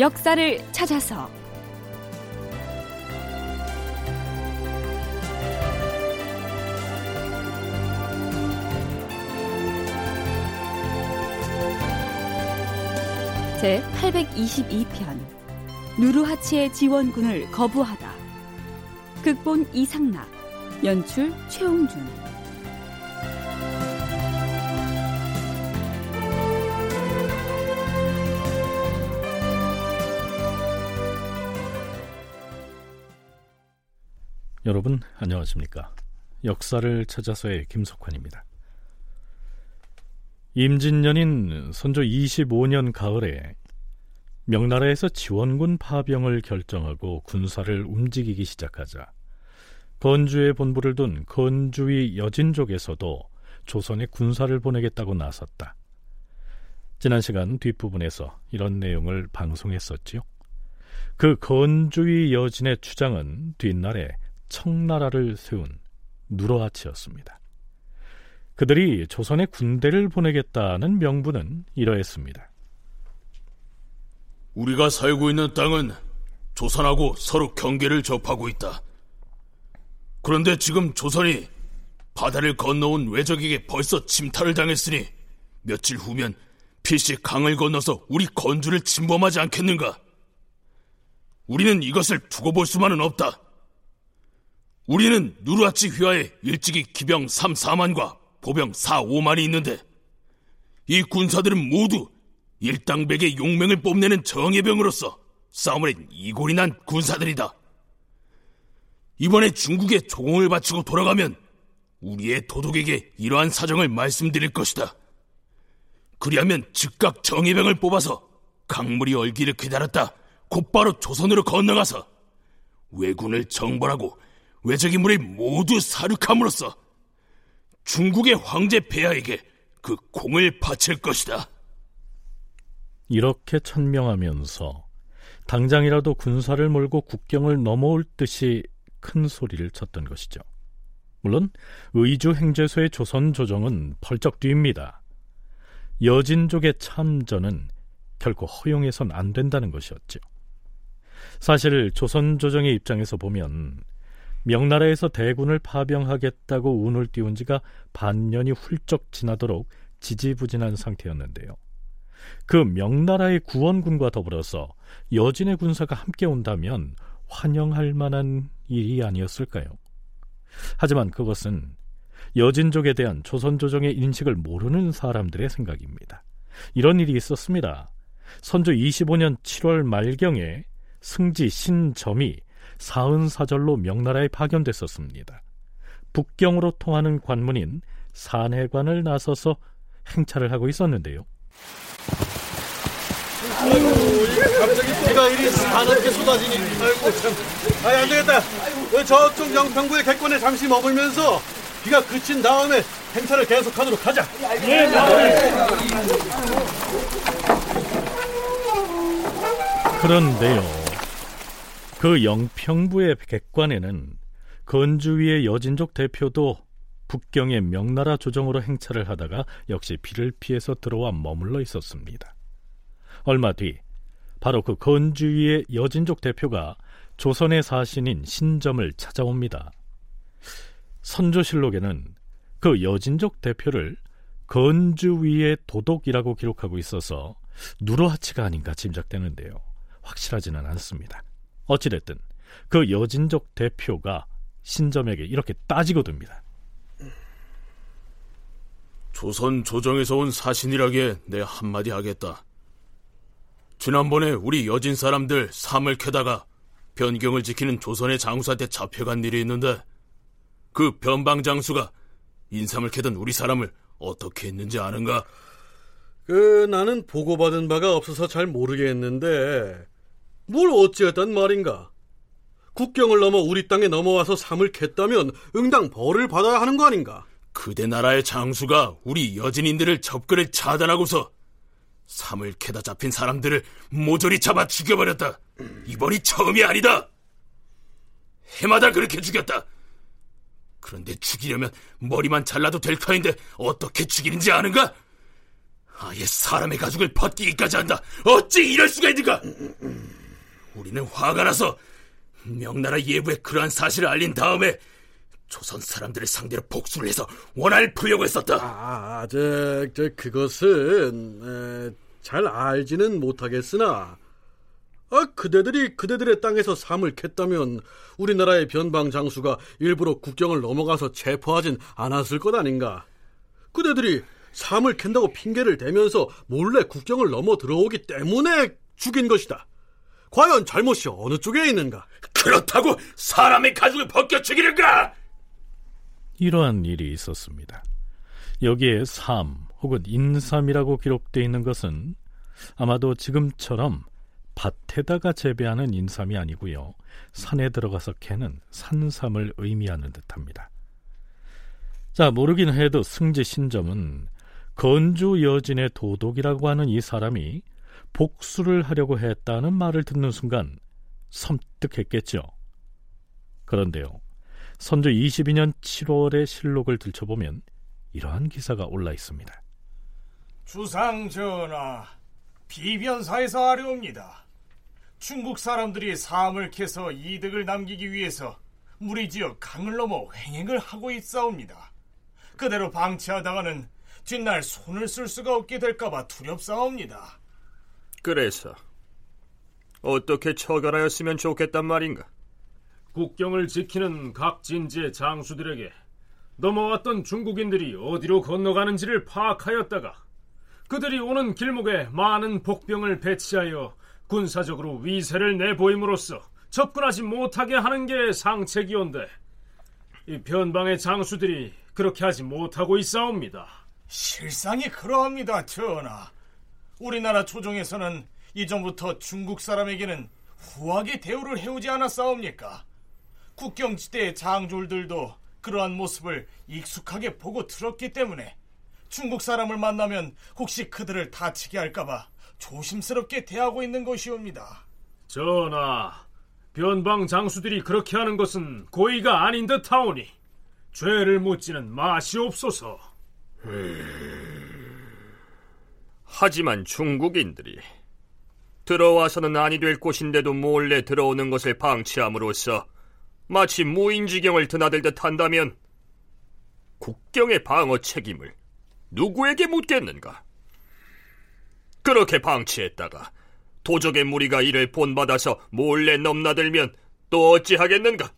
역사를 찾아서. 제 822편. 누르하치의 지원군을 거부하다. 극본 이상락 연출 최홍준 여러분 안녕하십니까 역사를 찾아서의 김석환입니다 임진년인 선조 25년 가을에 명나라에서 지원군 파병을 결정하고 군사를 움직이기 시작하자 건주의 본부를 둔 건주의 여진족에서도 조선에 군사를 보내겠다고 나섰다. 지난 시간 뒷부분에서 이런 내용을 방송했었지요. 그 건주의 여진의 주장은 뒷날에 청나라를 세운 누르하치였습니다. 그들이 조선에 군대를 보내겠다는 명분은 이러했습니다. 우리가 살고 있는 땅은 조선하고 서로 경계를 접하고 있다. 그런데 지금 조선이 바다를 건너온 외적에게 벌써 침탈을 당했으니 며칠 후면 필시 강을 건너서 우리 건주를 침범하지 않겠는가? 우리는 이것을 두고 볼 수만은 없다. 우리는 누르아치 휘하에 일찍이 기병 3, 4만과 보병 4, 5만이 있는데 이 군사들은 모두 일당백의 용맹을 뽐내는 정예병으로서 싸움을 이골이 난 군사들이다. 이번에 중국에 조공을 바치고 돌아가면 우리의 도독에게 이러한 사정을 말씀드릴 것이다. 그리하면 즉각 정예병을 뽑아서 강물이 얼기를 기다렸다 곧바로 조선으로 건너가서 왜군을 정벌하고 외적의 물을 모두 사륙함으로써 중국의 황제 폐하에게 그 공을 바칠 것이다. 이렇게 천명하면서 당장이라도 군사를 몰고 국경을 넘어올 듯이 큰 소리를 쳤던 것이죠. 물론 의주 행제소의 조선 조정은 펄쩍 뒤입니다. 여진족의 참전은 결코 허용해선 안 된다는 것이었죠. 사실 조선 조정의 입장에서 보면 명나라에서 대군을 파병하겠다고 운을 띄운 지가 반년이 훌쩍 지나도록 지지부진한 상태였는데요. 그 명나라의 구원군과 더불어서 여진의 군사가 함께 온다면 환영할 만한 일이 아니었을까요? 하지만 그것은 여진족에 대한 조선조정의 인식을 모르는 사람들의 생각입니다. 이런 일이 있었습니다. 선조 25년 7월 말경에 승지 신점이 사은사절로 명나라에 파견됐었습니다. 북경으로 통하는 관문인 산해관을 나서서 행차를 하고 있었는데요. 아이고, 갑자기 비가 이리 사납게 쏟아지니. 아이고, 참. 아이, 안 되겠다. 저쪽 영평구의 객관에 잠시 머물면서 비가 그친 다음에 행차를 계속하도록 하자. 네, 네. 그런데요. 그 영평부의 객관에는 건주위의 여진족 대표도 북경의 명나라 조정으로 행차를 하다가 역시 비를 피해서 들어와 머물러 있었습니다. 얼마 뒤 바로 그 건주위의 여진족 대표가 조선의 사신인 신점을 찾아옵니다. 선조실록에는 그 여진족 대표를 건주위의 도독이라고 기록하고 있어서 누르하치가 아닌가 짐작되는데요. 확실하지는 않습니다. 어찌됐든 그 여진족 대표가 신점에게 이렇게 따지고 듭니다. 조선 조정에서 온 사신이라기에 내 한마디 하겠다. 지난번에 우리 여진 사람들 삶을 캐다가 변경을 지키는 조선의 장수한테 잡혀간 일이 있는데 그 변방 장수가 인삼을 캐던 우리 사람을 어떻게 했는지 아는가? 그 나는 보고받은 바가 없어서 잘 모르겠는데 뭘 어찌했단 말인가? 국경을 넘어 우리 땅에 넘어와서 삶을 캤다면 응당 벌을 받아야 하는 거 아닌가? 그대 나라의 장수가 우리 여진인들을 접근을 차단하고서 삶을 캐다 잡힌 사람들을 모조리 잡아 죽여버렸다. 이번이 처음이 아니다. 해마다 그렇게 죽였다. 그런데 죽이려면 머리만 잘라도 될 터인데 어떻게 죽이는지 아는가? 아예 사람의 가죽을 벗기기까지 한다. 어찌 이럴 수가 있는가? 우리는 화가 나서 명나라 예부에 그러한 사실을 알린 다음에 조선 사람들을 상대로 복수를 해서 원한을 풀려고 했었다. 아, 저, 저 그것은 에, 잘 알지는 못하겠으나 아, 그대들이 그대들의 땅에서 삶을 캤다면 우리나라의 변방 장수가 일부러 국경을 넘어가서 체포하진 않았을 것 아닌가? 그대들이 삶을 캔다고 핑계를 대면서 몰래 국경을 넘어 들어오기 때문에 죽인 것이다. 과연 잘못이 어느 쪽에 있는가? 그렇다고 사람의 가죽을 벗겨 죽이는가? 이러한 일이 있었습니다. 여기에 삼 혹은 인삼이라고 기록되어 있는 것은 아마도 지금처럼 밭에다가 재배하는 인삼이 아니고요. 산에 들어가서 캐는 산삼을 의미하는 듯합니다. 자, 모르긴 해도 승지 신점은 건주 여진의 도독이라고 하는 이 사람이 복수를 하려고 했다는 말을 듣는 순간 섬뜩했겠죠. 그런데요. 선조 22년 7월의 실록을 들춰보면 이러한 기사가 올라 있습니다. 주상 전하, 비변사에서 아뢰옵니다. 중국 사람들이 삶을 캐서 이득을 남기기 위해서 무리 지어 강을 넘어 횡행을 하고 있사옵니다. 그대로 방치하다가는 뒷날 손을 쓸 수가 없게 될까봐 두렵사옵니다. 그래서 어떻게 처결하였으면 좋겠단 말인가? 국경을 지키는 각 진지의 장수들에게 넘어왔던 중국인들이 어디로 건너가는지를 파악하였다가 그들이 오는 길목에 많은 복병을 배치하여 군사적으로 위세를 내보임으로써 접근하지 못하게 하는 게 상책이온데 이 변방의 장수들이 그렇게 하지 못하고 있사옵니다. 실상이 그러합니다, 전하. 우리나라 조정에서는 이전부터 중국 사람에게는 후하게 대우를 해오지 않았사옵니까? 국경지대의 장졸들도 그러한 모습을 익숙하게 보고 들었기 때문에 중국 사람을 만나면 혹시 그들을 다치게 할까봐 조심스럽게 대하고 있는 것이옵니다. 전하, 변방 장수들이 그렇게 하는 것은 고의가 아닌 듯하오니 죄를 묻지는 마시옵소서. 하지만 중국인들이 들어와서는 아니 될 곳인데도 몰래 들어오는 것을 방치함으로써 마치 무인지경을 드나들듯 한다면 국경의 방어 책임을 누구에게 묻겠는가? 그렇게 방치했다가 도적의 무리가 이를 본받아서 몰래 넘나들면 또 어찌하겠는가?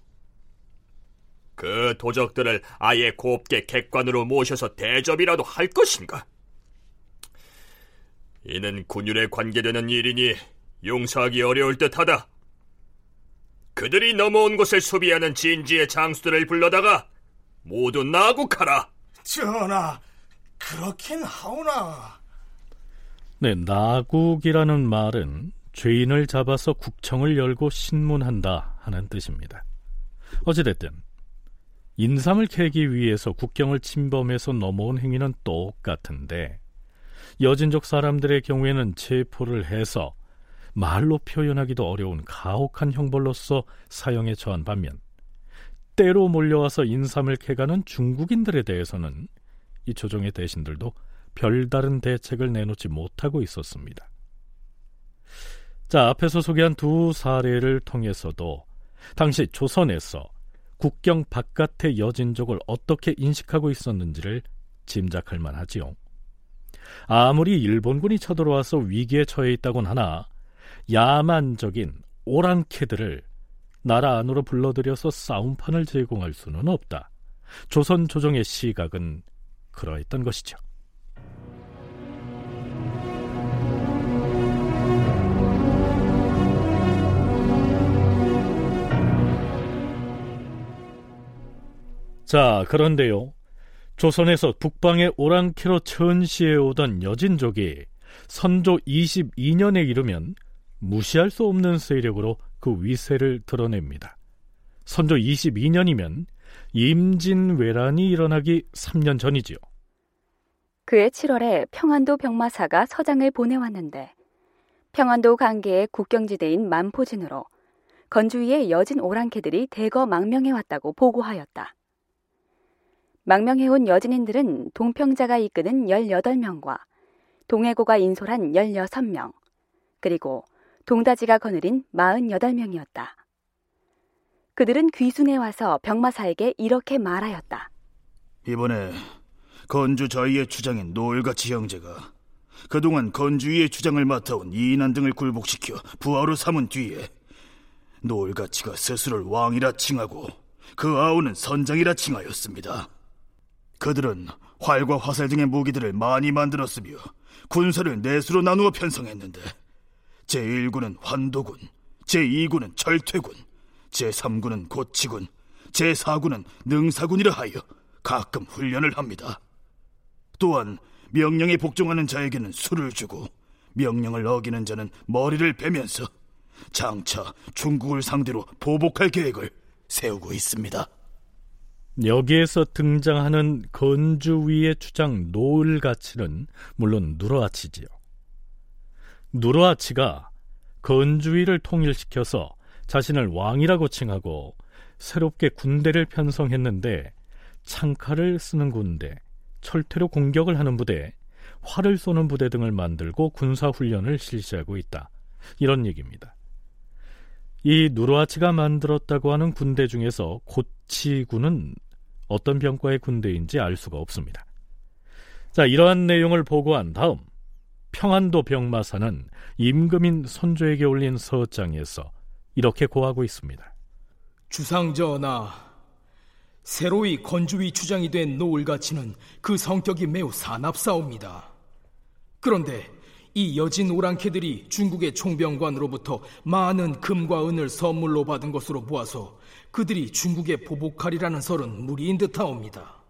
그 도적들을 아예 곱게 객관으로 모셔서 대접이라도 할 것인가? 이는 군율에 관계되는 일이니 용서하기 어려울 듯하다. 그들이 넘어온 곳을 수비하는 진지의 장수들을 불러다가 모두 나국하라. 전하, 그렇긴 하오나. 네, 나국이라는 말은 죄인을 잡아서 국청을 열고 신문한다 하는 뜻입니다. 어찌됐든 인삼을 캐기 위해서 국경을 침범해서 넘어온 행위는 똑같은데 여진족 사람들의 경우에는 체포를 해서 말로 표현하기도 어려운 가혹한 형벌로서 사형에 처한 반면 때로 몰려와서 인삼을 캐가는 중국인들에 대해서는 이 조정의 대신들도 별다른 대책을 내놓지 못하고 있었습니다. 자, 앞에서 소개한 두 사례를 통해서도 당시 조선에서 국경 바깥의 여진족을 어떻게 인식하고 있었는지를 짐작할 만하지요. 아무리 일본군이 쳐들어와서 위기에 처해 있다곤 하나 야만적인 오랑캐들을 나라 안으로 불러들여서 싸움판을 제공할 수는 없다. 조선 조정의 시각은 그러했던 것이죠. 자, 그런데요. 조선에서 북방의 오랑캐로 천시해 오던 여진족이 선조 22년에 이르면 무시할 수 없는 세력으로 그 위세를 드러냅니다. 선조 22년이면 임진왜란이 일어나기 3년 전이지요. 그해 7월에 평안도 병마사가 서장을 보내왔는데 평안도 관계의 국경지대인 만포진으로 건주위의 여진 오랑캐들이 대거 망명해 왔다고 보고하였다. 망명해온 여진인들은 동평자가 이끄는 18명과 동해고가 인솔한 16명, 그리고 동다지가 거느린 48명이었다. 그들은 귀순에 와서 병마사에게 이렇게 말하였다. 이번에 건주 저희의 주장인 노을가치 형제가 그동안 건주위의 주장을 맡아온 이인한 등을 굴복시켜 부하로 삼은 뒤에 노을가치가 스스로를 왕이라 칭하고 그 아우는 선장이라 칭하였습니다. 그들은 활과 화살 등의 무기들을 많이 만들었으며 군사를 내수로 나누어 편성했는데 제1군은 환도군, 제2군은 철퇴군, 제3군은 고치군, 제4군은 능사군이라 하여 가끔 훈련을 합니다. 또한 명령에 복종하는 자에게는 술을 주고 명령을 어기는 자는 머리를 베면서 장차 중국을 상대로 보복할 계획을 세우고 있습니다. 여기에서 등장하는 건주위의 주장 노을 가치는 물론 누르아치지요. 누르아치가 건주위를 통일시켜서 자신을 왕이라고 칭하고 새롭게 군대를 편성했는데 창칼을 쓰는 군대, 철퇴로 공격을 하는 부대, 활을 쏘는 부대 등을 만들고 군사 훈련을 실시하고 있다. 이런 얘기입니다. 이 누르아치가 만들었다고 하는 군대 중에서 고치군은 어떤 병과의 군대인지 알 수가 없습니다. 자, 이러한 내용을 보고한 다음 평안도 병마사는 임금인 선조에게 올린 서장에서 이렇게 고하고 있습니다. 주상전하, 새로이 건주위 주장이 된 노을 가치는 그 성격이 매우 사납사옵니다. 그런데 이 여진 오랑캐들이 중국의 총병관으로부터 많은 금과 은을 선물로 받은 것으로 보아서 그들이 중국에 보복하리라는 설은 무리인 듯하옵니다.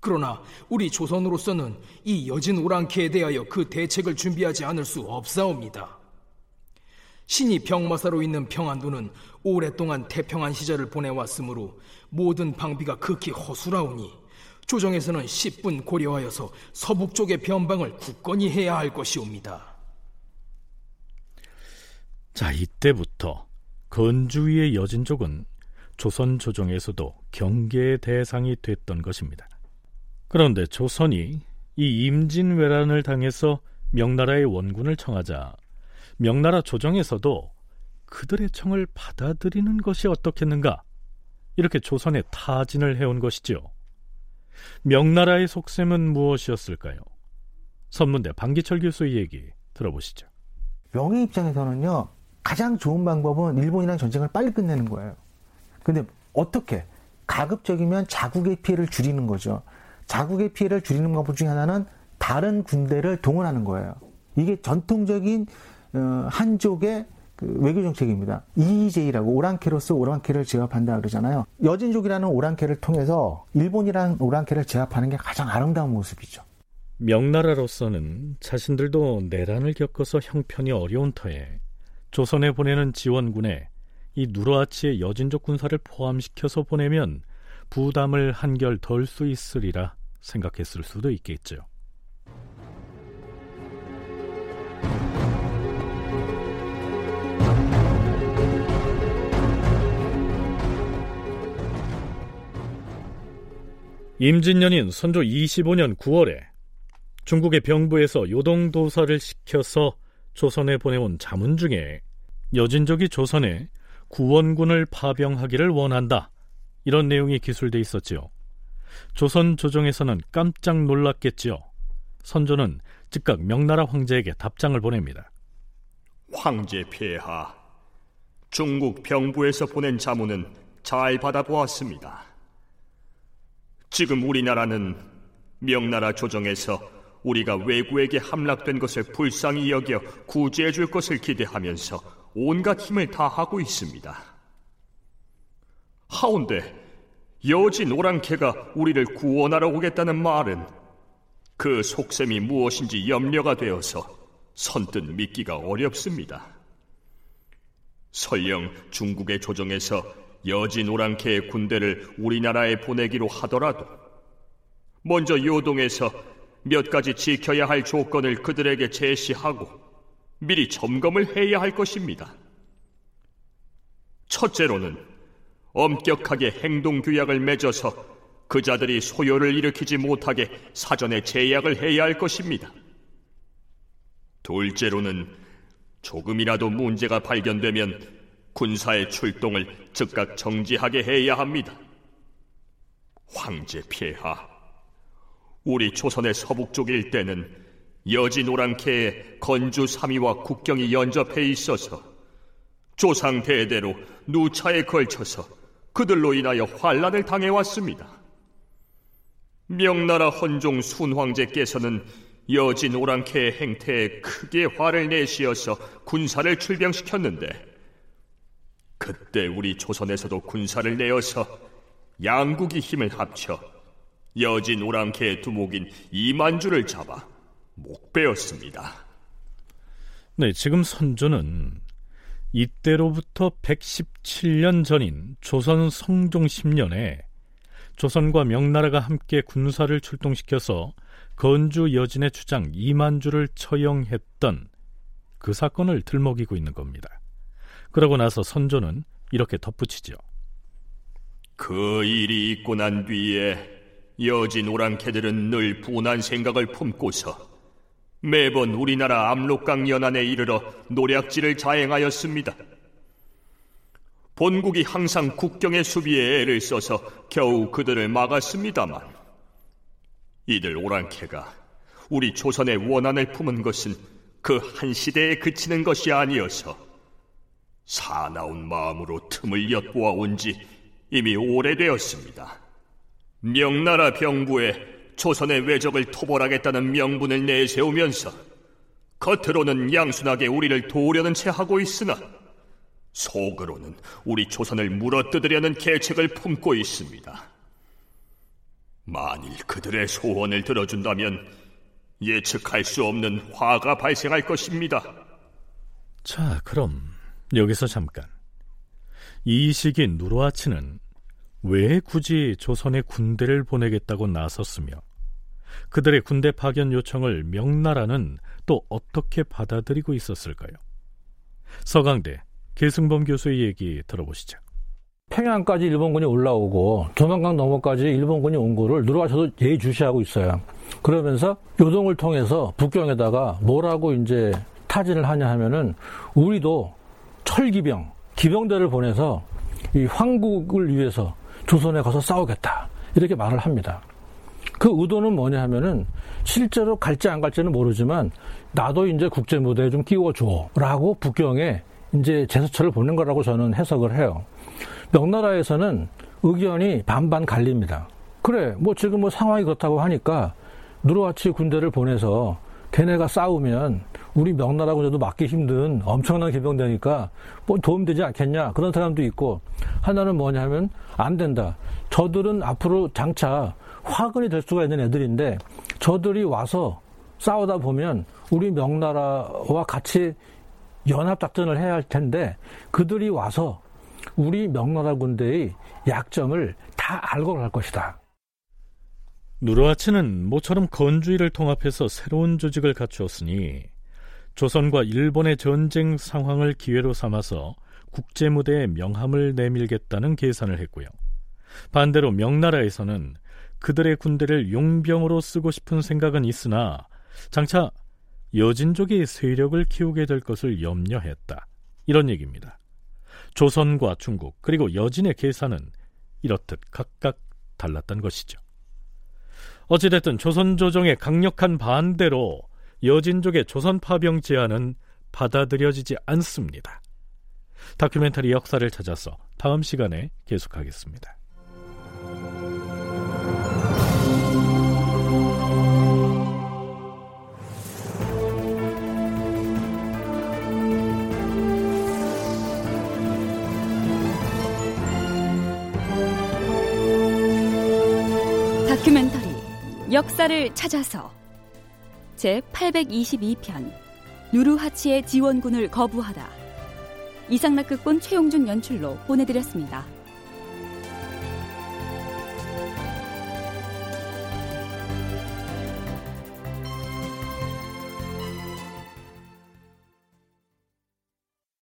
그러나 우리 조선으로서는 이 여진 오랑캐에 대하여 그 대책을 준비하지 않을 수 없사옵니다. 신이 병마사로 있는 평안도는 오랫동안 태평한 시절을 보내왔으므로 모든 방비가 극히 허술하오니 조정에서는 10분 고려하여서 서북 쪽의 변방을 굳건히 해야 할 것이옵니다. 자, 이때부터 건주위의 여진족은 조선 조정에서도 경계의 대상이 됐던 것입니다. 그런데 조선이 이 임진왜란을 당해서 명나라의 원군을 청하자 명나라 조정에서도 그들의 청을 받아들이는 것이 어떻겠는가? 이렇게 조선에 타진을 해온 것이지요. 명나라의 속셈은 무엇이었을까요? 선문대 방기철 교수의 얘기 들어보시죠. 명의 입장에서는요, 가장 좋은 방법은 일본이랑 전쟁을 빨리 끝내는 거예요. 근데 어떻게? 가급적이면 자국의 피해를 줄이는 거죠. 자국의 피해를 줄이는 방법 중에 하나는 다른 군대를 동원하는 거예요. 이게 전통적인 어, 한족의 그 외교 정책입니다. EEJ라고 오랑캐로서 오랑캐를 제압한다 그러잖아요. 여진족이라는 오랑캐를 통해서 일본이라는 오랑캐를 제압하는 게 가장 아름다운 모습이죠. 명나라로서는 자신들도 내란을 겪어서 형편이 어려운 터에 조선에 보내는 지원군에 이 누르아치의 여진족 군사를 포함시켜서 보내면 부담을 한결 덜 수 있으리라 생각했을 수도 있겠죠. 임진년인 선조 25년 9월에 중국의 병부에서 요동도사를 시켜서 조선에 보내온 자문 중에 여진족이 조선에 구원군을 파병하기를 원한다. 이런 내용이 기술돼 있었지요. 조선 조정에서는 깜짝 놀랐겠지요. 선조는 즉각 명나라 황제에게 답장을 보냅니다. 황제 폐하, 중국 병부에서 보낸 자문은 잘 받아보았습니다. 지금 우리나라는 명나라 조정에서 우리가 외구에게 함락된 것을 불쌍히 여겨 구제해 줄 것을 기대하면서 온갖 힘을 다하고 있습니다. 하운데 여진 오랑캐가 우리를 구원하러 오겠다는 말은 그 속셈이 무엇인지 염려가 되어서 선뜻 믿기가 어렵습니다. 설령 중국의 조정에서 여진 오랑캐의 군대를 우리나라에 보내기로 하더라도 먼저 요동에서 몇 가지 지켜야 할 조건을 그들에게 제시하고 미리 점검을 해야 할 것입니다. 첫째로는 엄격하게 행동 규약을 맺어서 그자들이 소요를 일으키지 못하게 사전에 제약을 해야 할 것입니다. 둘째로는 조금이라도 문제가 발견되면 군사의 출동을 즉각 정지하게 해야 합니다. 황제 폐하, 우리 조선의 서북쪽 일대는 여진 오랑캐의 건주 3위와 국경이 연접해 있어서 조상 대대로 누차에 걸쳐서 그들로 인하여 환란을 당해왔습니다. 명나라 헌종 순황제께서는 여진 오랑캐의 행태에 크게 화를 내시어서 군사를 출병시켰는데 그때 우리 조선에서도 군사를 내어서 양국이 힘을 합쳐 여진 오랑캐의 두목인 이만주를 잡아 목베었습니다. 네, 지금 선조는 이때로부터 117년 전인 조선 성종 10년에 조선과 명나라가 함께 군사를 출동시켜서 건주 여진의 주장 이만주를 처형했던 그 사건을 들먹이고 있는 겁니다. 그러고 나서 선조는 이렇게 덧붙이죠. 그 일이 있고 난 뒤에 여진 오랑캐들은 늘 분한 생각을 품고서 매번 우리나라 압록강 연안에 이르러 노략질을 자행하였습니다. 본국이 항상 국경의 수비에 애를 써서 겨우 그들을 막았습니다만 이들 오랑캐가 우리 조선의 원한을 품은 것은 그 한 시대에 그치는 것이 아니어서 사나운 마음으로 틈을 엿보아 온 지 이미 오래되었습니다. 명나라 병부에 조선의 외적을 토벌하겠다는 명분을 내세우면서 겉으로는 양순하게 우리를 도우려는 채 하고 있으나 속으로는 우리 조선을 물어뜯으려는 계책을 품고 있습니다. 만일 그들의 소원을 들어준다면 예측할 수 없는 화가 발생할 것입니다. 자, 그럼 여기서 잠깐. 이 시기 누르하치는 왜 굳이 조선에 군대를 보내겠다고 나섰으며 그들의 군대 파견 요청을 명나라는 또 어떻게 받아들이고 있었을까요? 서강대 계승범 교수의 얘기 들어보시죠. 평양까지 일본군이 올라오고 조만강 넘어까지 일본군이 온 거를 누르와셔도 예의주시하고 있어요. 그러면서 요동을 통해서 북경에다가 뭐라고 이제 타진을 하냐 하면은 우리도 철기병, 기병대를 보내서 이 황국을 위해서 조선에 가서 싸우겠다. 이렇게 말을 합니다. 그 의도는 뭐냐 하면은 실제로 갈지 안 갈지는 모르지만 나도 이제 국제 무대에 좀 끼워줘. 라고 북경에 이제 제스처를 보낸 거라고 저는 해석을 해요. 명나라에서는 의견이 반반 갈립니다. 그래, 뭐 지금 뭐 상황이 그렇다고 하니까 누르하치 군대를 보내서 걔네가 싸우면 우리 명나라 군대도 막기 힘든 엄청난 기병되니까 뭐 도움되지 않겠냐 그런 사람도 있고 하나는 뭐냐면 안 된다. 저들은 앞으로 장차 화근이 될 수가 있는 애들인데 저들이 와서 싸우다 보면 우리 명나라와 같이 연합작전을 해야 할 텐데 그들이 와서 우리 명나라 군대의 약점을 다 알고 갈 것이다. 누르하치는 모처럼 건주의를 통합해서 새로운 조직을 갖추었으니 조선과 일본의 전쟁 상황을 기회로 삼아서 국제 무대에 명함을 내밀겠다는 계산을 했고요. 반대로 명나라에서는 그들의 군대를 용병으로 쓰고 싶은 생각은 있으나 장차 여진족의 세력을 키우게 될 것을 염려했다. 이런 얘기입니다. 조선과 중국 그리고 여진의 계산은 이렇듯 각각 달랐던 것이죠. 어찌됐든 조선 조정의 강력한 반대로 여진족의 조선 파병 제안은 받아들여지지 않습니다. 다큐멘터리 역사를 찾아서 다음 시간에 계속하겠습니다. 역사를 찾아서 제 822편 누르하치의 지원군을 거부하다 이상락극본 최용준 연출로 보내드렸습니다.